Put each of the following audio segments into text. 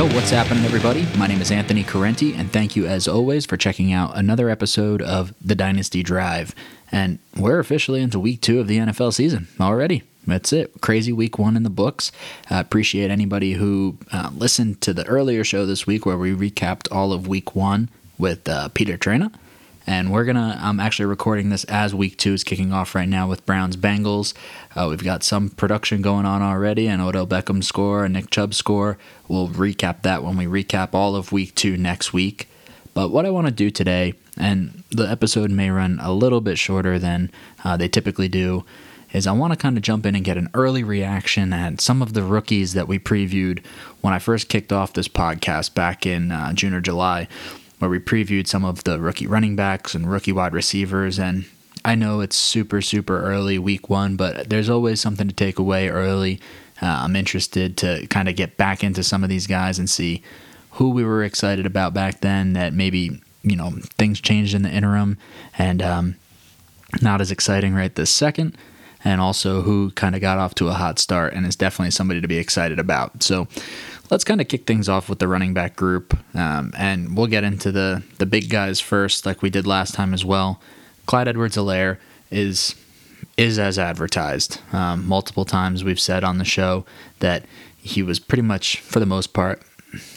Yo, what's happening, everybody? My name is Anthony Correnti, and thank you, as always, for checking out another episode of The Dynasty Drive. And we're officially into week two of the NFL season already. That's it. Crazy week one in the books. Uh, appreciate anybody who uh, listened to the earlier show this week where we recapped all of week one with uh, Peter Trena. And we're gonna. I'm actually recording this as week two is kicking off right now with Browns Bengals. Uh, we've got some production going on already, and Odell Beckham score and Nick Chubb score. We'll recap that when we recap all of week two next week. But what I want to do today, and the episode may run a little bit shorter than uh, they typically do, is I want to kind of jump in and get an early reaction at some of the rookies that we previewed when I first kicked off this podcast back in uh, June or July where we previewed some of the rookie running backs and rookie wide receivers. And I know it's super, super early, week one, but there's always something to take away early. Uh, I'm interested to kind of get back into some of these guys and see who we were excited about back then that maybe, you know, things changed in the interim and um, not as exciting right this second. And also who kind of got off to a hot start and is definitely somebody to be excited about. So, let's kind of kick things off with the running back group, um, and we'll get into the the big guys first, like we did last time as well. Clyde Edwards-Helaire is is as advertised. Um, multiple times we've said on the show that he was pretty much, for the most part,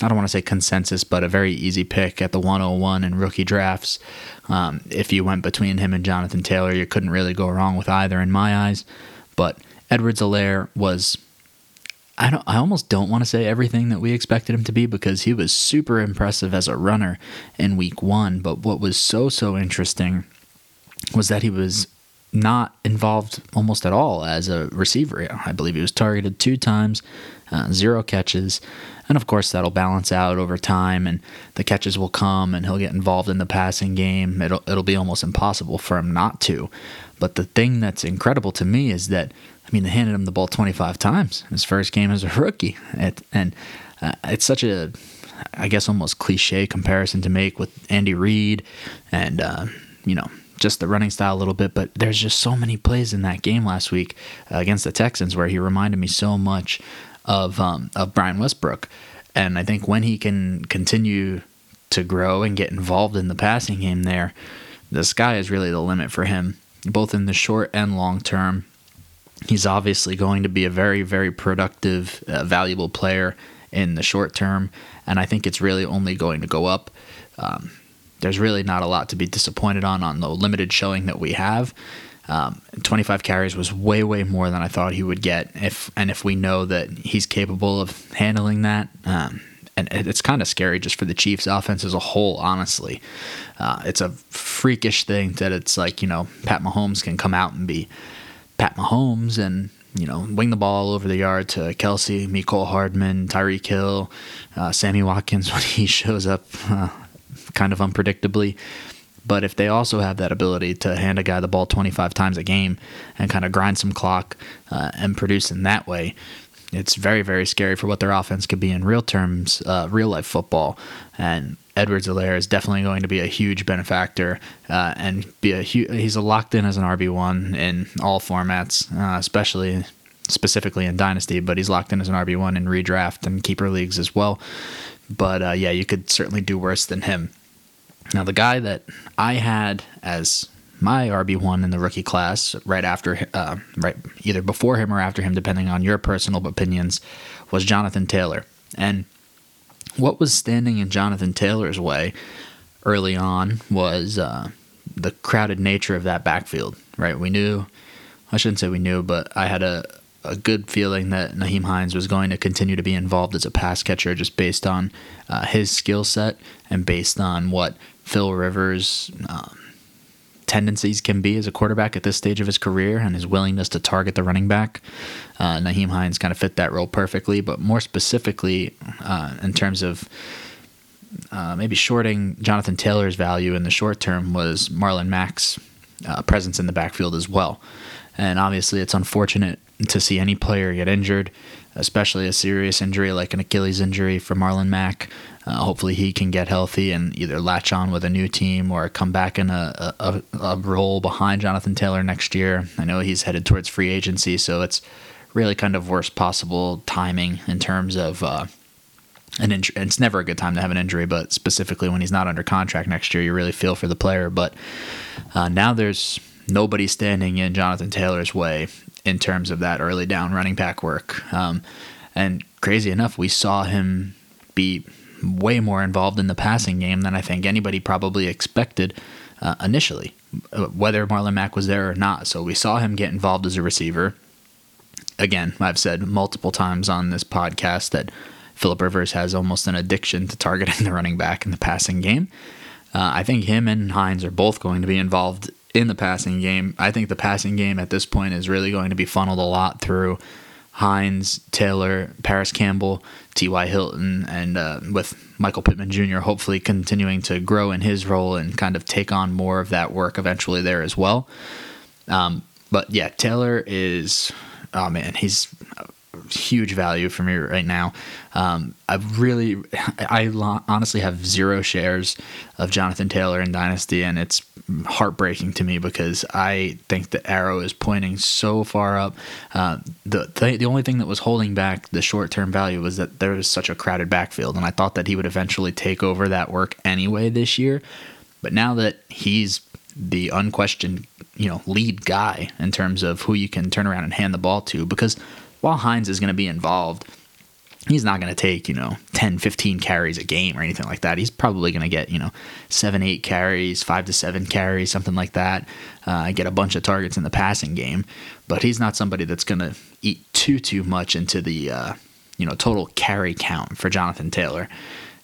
I don't want to say consensus, but a very easy pick at the 101 in rookie drafts. Um, if you went between him and Jonathan Taylor, you couldn't really go wrong with either in my eyes. But Edwards-Helaire was I don't I almost don't want to say everything that we expected him to be because he was super impressive as a runner in week 1, but what was so so interesting was that he was not involved almost at all as a receiver. I believe he was targeted two times, uh, zero catches, and of course that'll balance out over time, and the catches will come, and he'll get involved in the passing game. It'll it'll be almost impossible for him not to. But the thing that's incredible to me is that I mean, they handed him the ball 25 times his first game as a rookie. It, and uh, it's such a, I guess, almost cliche comparison to make with Andy Reid and, uh, you know, just the running style a little bit. But there's just so many plays in that game last week uh, against the Texans where he reminded me so much of, um, of Brian Westbrook. And I think when he can continue to grow and get involved in the passing game there, the sky is really the limit for him, both in the short and long term he's obviously going to be a very, very productive, uh, valuable player in the short term, and I think it's really only going to go up. Um, there's really not a lot to be disappointed on on the limited showing that we have. Um, 25 carries was way, way more than I thought he would get. If and if we know that he's capable of handling that, um, and it's kind of scary just for the Chiefs' offense as a whole. Honestly, uh, it's a freakish thing that it's like you know Pat Mahomes can come out and be Pat Mahomes and you know wing the ball all over the yard to Kelce, Mecole Hardman, Tyreek Hill, uh, Sammy Watkins when he shows up, uh, kind of unpredictably. But if they also have that ability to hand a guy the ball 25 times a game and kind of grind some clock uh, and produce in that way, it's very, very scary for what their offense could be in real terms, uh, real life football. And Edwards-Helaire is definitely going to be a huge benefactor uh, and be a hu- he's a locked in as an RB one in all formats, uh, especially specifically in dynasty. But he's locked in as an RB one in redraft and keeper leagues as well. But uh, yeah, you could certainly do worse than him. Now the guy that I had as my RB one in the rookie class, right after, uh, right either before him or after him, depending on your personal opinions, was Jonathan Taylor. And what was standing in Jonathan Taylor's way early on was uh, the crowded nature of that backfield. Right, we knew. I shouldn't say we knew, but I had a a good feeling that Nyheim Hines was going to continue to be involved as a pass catcher just based on uh, his skill set and based on what Phil Rivers' um, tendencies can be as a quarterback at this stage of his career and his willingness to target the running back. Uh, Nyheim Hines kind of fit that role perfectly, but more specifically, uh, in terms of uh, maybe shorting Jonathan Taylor's value in the short term, was Marlon Mack's uh, presence in the backfield as well. And obviously, it's unfortunate to see any player get injured, especially a serious injury like an Achilles injury for Marlon Mack. Uh, hopefully, he can get healthy and either latch on with a new team or come back in a, a, a role behind Jonathan Taylor next year. I know he's headed towards free agency, so it's really kind of worst possible timing in terms of uh, an injury. It's never a good time to have an injury, but specifically when he's not under contract next year, you really feel for the player. But uh, now there's nobody standing in Jonathan Taylor's way in terms of that early down running back work. Um, and crazy enough, we saw him be way more involved in the passing game than I think anybody probably expected uh, initially, uh, whether Marlon Mack was there or not. So we saw him get involved as a receiver. Again, I've said multiple times on this podcast that Philip Rivers has almost an addiction to targeting the running back in the passing game. Uh, I think him and Hines are both going to be involved in the passing game. I think the passing game at this point is really going to be funneled a lot through Hines, Taylor, Parris Campbell, T.Y. Hilton, and uh, with Michael Pittman Jr. hopefully continuing to grow in his role and kind of take on more of that work eventually there as well. Um, but yeah, Taylor is, oh man, he's huge value for me right now. Um, I really, I honestly have zero shares of Jonathan Taylor in Dynasty, and it's heartbreaking to me because I think the arrow is pointing so far up. Uh, the, the the only thing that was holding back the short term value was that there was such a crowded backfield, and I thought that he would eventually take over that work anyway this year. But now that he's the unquestioned, you know, lead guy in terms of who you can turn around and hand the ball to, because while Hines is going to be involved, he's not going to take, you know, 10, 15 carries a game or anything like that. He's probably going to get, you know, seven, eight carries, five to seven carries, something like that. Uh, get a bunch of targets in the passing game. But he's not somebody that's going to eat too, too much into the, uh, you know, total carry count for Jonathan Taylor.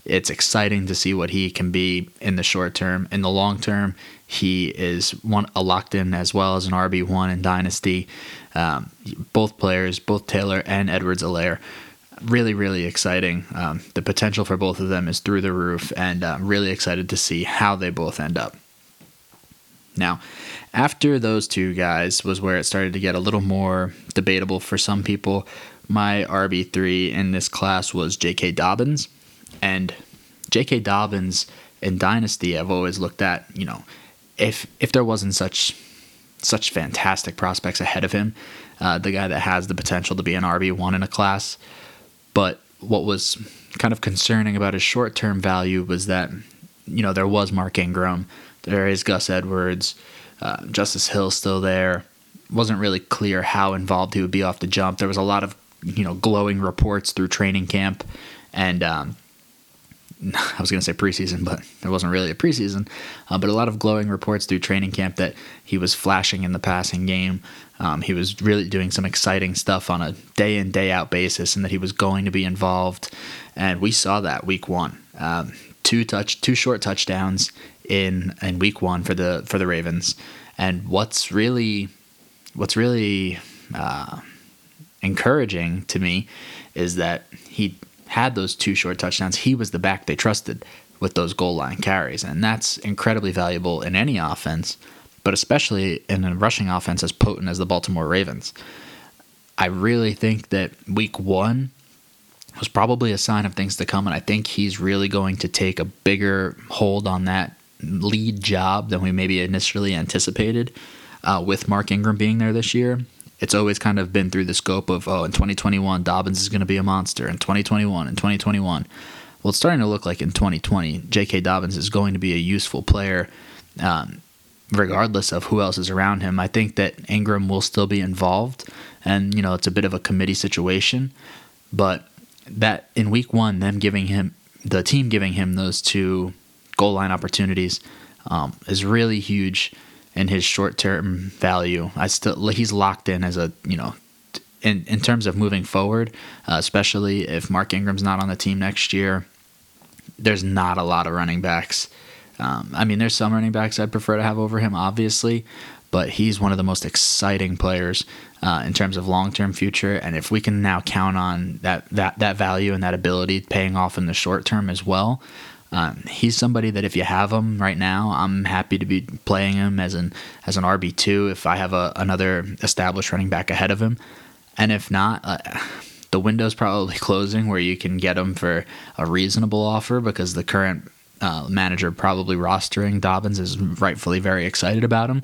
It's exciting to see what he can be in the short term. In the long term, he is one a locked in as well as an RB one in Dynasty. Um, both players, both Taylor and Edwards-Helaire, really, really exciting. Um, the potential for both of them is through the roof, and I'm really excited to see how they both end up. Now, after those two guys was where it started to get a little more debatable for some people. My RB3 in this class was J.K. Dobbins. And J.K. Dobbins in Dynasty, I've always looked at, you know, if if there wasn't such such fantastic prospects ahead of him. Uh, the guy that has the potential to be an RB1 in a class. But what was kind of concerning about his short term value was that, you know, there was Mark Ingram, there is Gus Edwards, uh, Justice Hill still there. Wasn't really clear how involved he would be off the jump. There was a lot of, you know, glowing reports through training camp. And, um, I was going to say preseason, but there wasn't really a preseason. Uh, but a lot of glowing reports through training camp that he was flashing in the passing game. Um, he was really doing some exciting stuff on a day in, day out basis, and that he was going to be involved. And we saw that week one. Um, two touch, two short touchdowns in in week one for the for the Ravens. And what's really what's really uh, encouraging to me is that he had those two short touchdowns, he was the back they trusted with those goal line carries. And that's incredibly valuable in any offense, but especially in a rushing offense as potent as the Baltimore Ravens. I really think that week one was probably a sign of things to come, and I think he's really going to take a bigger hold on that lead job than we maybe initially anticipated uh, with Mark Ingram being there this year it's always kind of been through the scope of oh in 2021 Dobbins is going to be a monster in 2021 and 2021 well it's starting to look like in 2020 J.K. Dobbins is going to be a useful player um, regardless of who else is around him I think that Ingram will still be involved and you know it's a bit of a committee situation but that in week one them giving him the team giving him those two goal line opportunities um, is really huge and his short term value. I still he's locked in as a you know in in terms of moving forward, uh, especially if Mark Ingram's not on the team next year. There's not a lot of running backs. Um, I mean, there's some running backs I'd prefer to have over him, obviously, but he's one of the most exciting players uh, in terms of long-term future. And if we can now count on that that that value and that ability paying off in the short term as well, um, he's somebody that if you have him right now, I'm happy to be playing him as an as an RB two if I have a, another established running back ahead of him, and if not, uh, the window's probably closing where you can get him for a reasonable offer because the current uh, manager probably rostering Dobbins is rightfully very excited about him.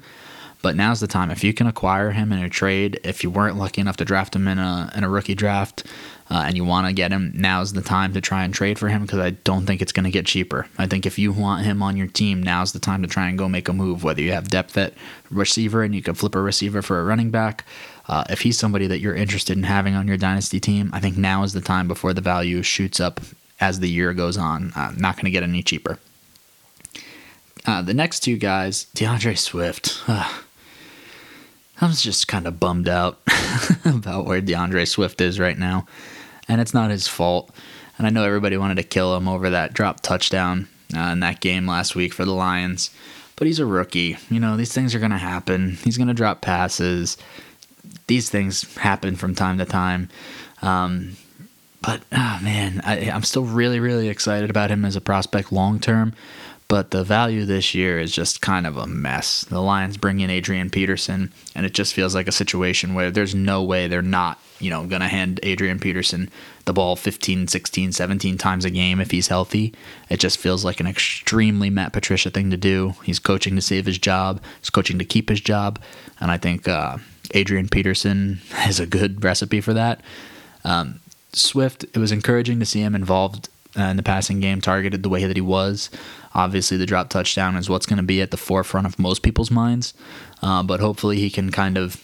But now's the time. If you can acquire him in a trade, if you weren't lucky enough to draft him in a in a rookie draft, uh, and you want to get him, now's the time to try and trade for him because I don't think it's going to get cheaper. I think if you want him on your team, now's the time to try and go make a move. Whether you have depth at receiver and you can flip a receiver for a running back, uh, if he's somebody that you're interested in having on your dynasty team, I think now is the time before the value shoots up as the year goes on. Uh, not going to get any cheaper. Uh, the next two guys, D'Andre Swift. I was just kind of bummed out about where D'Andre Swift is right now, and it's not his fault. And I know everybody wanted to kill him over that drop touchdown uh, in that game last week for the Lions, but he's a rookie. You know, these things are going to happen. He's going to drop passes. These things happen from time to time. Um, but oh man, I, I'm still really, really excited about him as a prospect long term. But the value this year is just kind of a mess. The Lions bring in Adrian Peterson, and it just feels like a situation where there's no way they're not, you know, going to hand Adrian Peterson the ball 15, 16, 17 times a game if he's healthy. It just feels like an extremely Matt Patricia thing to do. He's coaching to save his job, he's coaching to keep his job, and I think uh, Adrian Peterson is a good recipe for that. Um, Swift, it was encouraging to see him involved uh, in the passing game, targeted the way that he was. Obviously, the drop touchdown is what's going to be at the forefront of most people's minds, uh, but hopefully he can kind of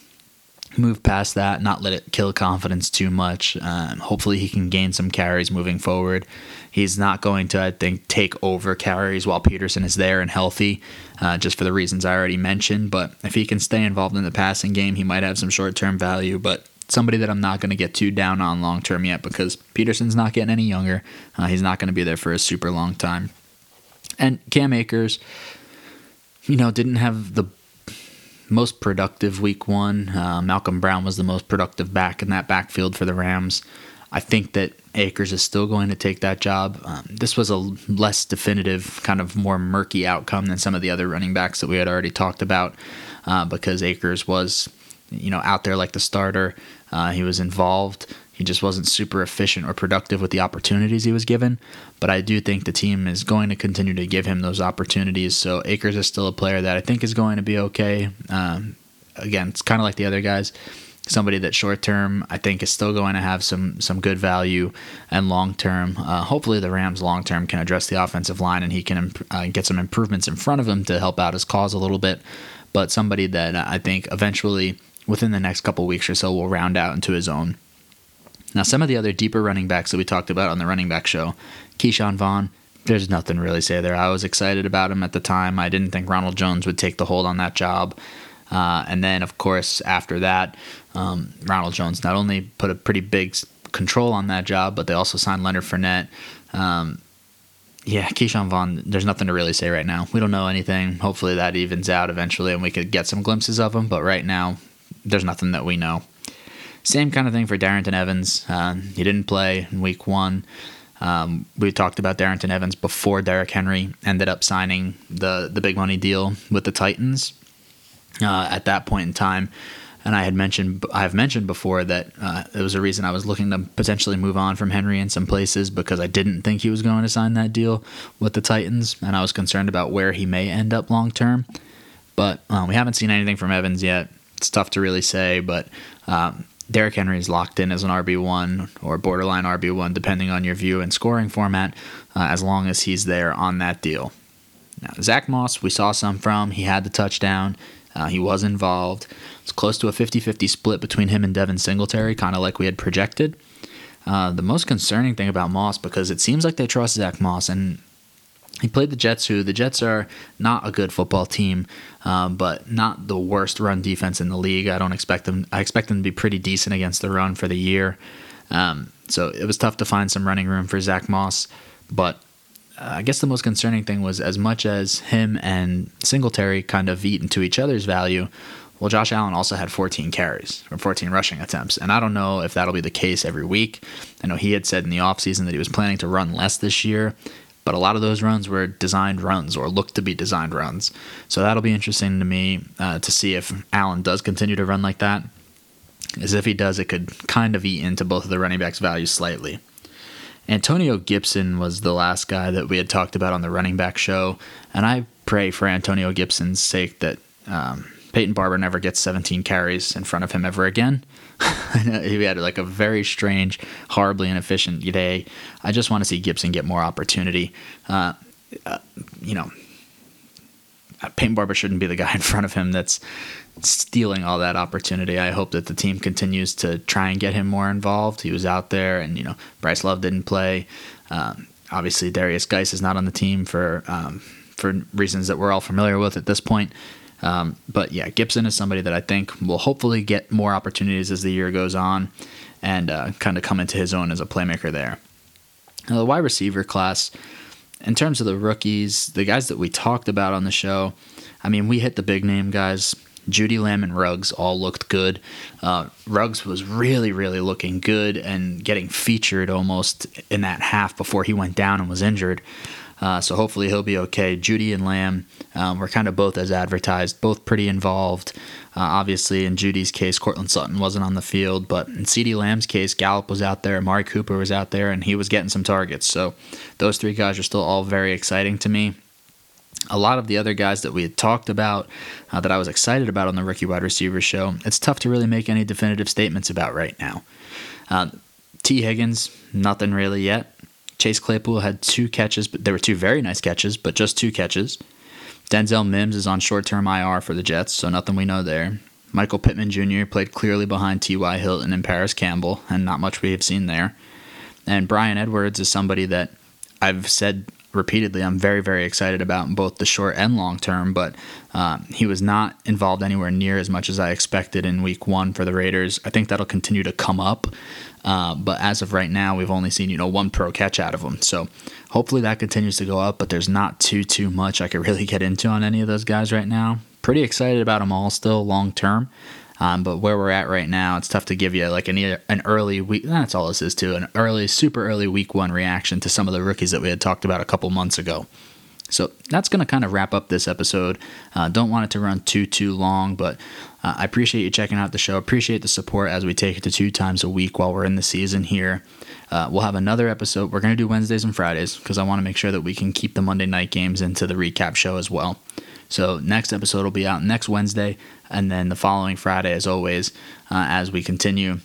move past that, not let it kill confidence too much. Um, hopefully, he can gain some carries moving forward. He's not going to, I think, take over carries while Peterson is there and healthy, uh, just for the reasons I already mentioned. But if he can stay involved in the passing game, he might have some short term value. But somebody that I'm not going to get too down on long term yet because Peterson's not getting any younger. Uh, he's not going to be there for a super long time. And Cam Akers, you know, didn't have the most productive week one. Uh, Malcolm Brown was the most productive back in that backfield for the Rams. I think that Akers is still going to take that job. Um, this was a less definitive, kind of more murky outcome than some of the other running backs that we had already talked about uh, because Akers was, you know, out there like the starter. Uh, he was involved. He just wasn't super efficient or productive with the opportunities he was given. But I do think the team is going to continue to give him those opportunities. So Akers is still a player that I think is going to be okay. Um, again, it's kind of like the other guys. Somebody that short term I think is still going to have some some good value, and long term, uh, hopefully the Rams long term can address the offensive line and he can imp- uh, get some improvements in front of him to help out his cause a little bit. But somebody that I think eventually within the next couple weeks or so will round out into his own. Now, some of the other deeper running backs that we talked about on the running back show, Ke'Shawn Vaughn, there's nothing really to say there. I was excited about him at the time. I didn't think Ronald Jones would take the hold on that job. Uh, and then, of course, after that, um, Ronald Jones not only put a pretty big control on that job, but they also signed Leonard Fournette. Um, yeah, Ke'Shawn Vaughn, there's nothing to really say right now. We don't know anything. Hopefully that evens out eventually and we could get some glimpses of him. But right now, there's nothing that we know. Same kind of thing for Darrynton Evans. Uh, he didn't play in week one. Um, we talked about Darrynton Evans before Derrick Henry ended up signing the the big money deal with the Titans. Uh, at that point in time, and I had mentioned I have mentioned before that uh, it was a reason I was looking to potentially move on from Henry in some places because I didn't think he was going to sign that deal with the Titans, and I was concerned about where he may end up long term. But uh, we haven't seen anything from Evans yet. It's tough to really say, but um, Derrick Henry is locked in as an RB1 or borderline RB1, depending on your view and scoring format, uh, as long as he's there on that deal. Now, Zach Moss, we saw some from. He had the touchdown, uh, he was involved. It's close to a 50 50 split between him and Devin Singletary, kind of like we had projected. Uh, the most concerning thing about Moss, because it seems like they trust Zach Moss, and he played the Jets, who the Jets are not a good football team, um, but not the worst run defense in the league. I don't expect them. I expect them to be pretty decent against the run for the year. Um, so it was tough to find some running room for Zach Moss, but uh, I guess the most concerning thing was as much as him and Singletary kind of eat into each other's value. Well, Josh Allen also had 14 carries or 14 rushing attempts. And I don't know if that'll be the case every week. I know he had said in the offseason that he was planning to run less this year but a lot of those runs were designed runs or looked to be designed runs. So that'll be interesting to me uh, to see if Allen does continue to run like that. As if he does, it could kind of eat into both of the running backs' values slightly. Antonio Gibson was the last guy that we had talked about on the running back show, and I pray for Antonio Gibson's sake that um, Peyton Barber never gets 17 carries in front of him ever again. he had like a very strange, horribly inefficient day. I just want to see Gibson get more opportunity. Uh, uh, you know, uh, Peyton Barber shouldn't be the guy in front of him that's stealing all that opportunity. I hope that the team continues to try and get him more involved. He was out there, and you know, Bryce Love didn't play. Um, obviously, Darius Guice is not on the team for um, for reasons that we're all familiar with at this point. Um, but yeah, Gibson is somebody that I think will hopefully get more opportunities as the year goes on and uh, kind of come into his own as a playmaker there. Now, the wide receiver class, in terms of the rookies, the guys that we talked about on the show, I mean, we hit the big name guys. Jeudy Lamb and Ruggs all looked good. Uh, Ruggs was really, really looking good and getting featured almost in that half before he went down and was injured. Uh, so hopefully he'll be okay. Jeudy and Lamb um, were kind of both as advertised, both pretty involved. Uh, obviously, in Jeudy's case, Courtland Sutton wasn't on the field, but in CeeDee Lamb's case, Gallup was out there, Amari Cooper was out there, and he was getting some targets. So those three guys are still all very exciting to me. A lot of the other guys that we had talked about uh, that I was excited about on the rookie wide receiver show, it's tough to really make any definitive statements about right now. Uh, Tee Higgins, nothing really yet. Chase Claypool had two catches, but there were two very nice catches, but just two catches. Denzel Mims is on short term IR for the Jets, so nothing we know there. Michael Pittman Jr. played clearly behind T.Y. Hilton and Parris Campbell, and not much we have seen there. And Bryan Edwards is somebody that I've said repeatedly I'm very, very excited about in both the short and long term, but um, he was not involved anywhere near as much as I expected in week one for the Raiders. I think that'll continue to come up. Uh, but as of right now, we've only seen you know one pro catch out of him. So hopefully that continues to go up. But there's not too too much I could really get into on any of those guys right now. Pretty excited about them all still long term. Um, but where we're at right now, it's tough to give you like an an early week. That's all this is too. An early, super early week one reaction to some of the rookies that we had talked about a couple months ago. So that's going to kind of wrap up this episode. Uh, don't want it to run too too long, but uh, I appreciate you checking out the show. Appreciate the support as we take it to two times a week while we're in the season here. Uh, we'll have another episode. We're going to do Wednesdays and Fridays because I want to make sure that we can keep the Monday night games into the recap show as well. So next episode will be out next Wednesday, and then the following Friday, as always, uh, as we continue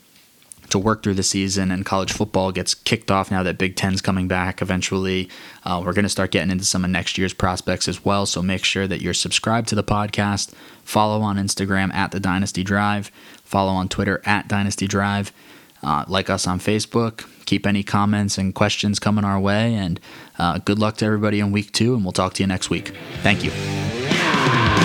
to work through the season and college football gets kicked off now that Big Ten's coming back eventually. Uh, we're going to start getting into some of next year's prospects as well. So make sure that you're subscribed to the podcast. Follow on Instagram at the Dynasty Drive. Follow on Twitter at Dynasty Drive. Uh, like us on Facebook. Keep any comments and questions coming our way. And uh, good luck to everybody in week two, and we'll talk to you next week. Thank you. Thank you.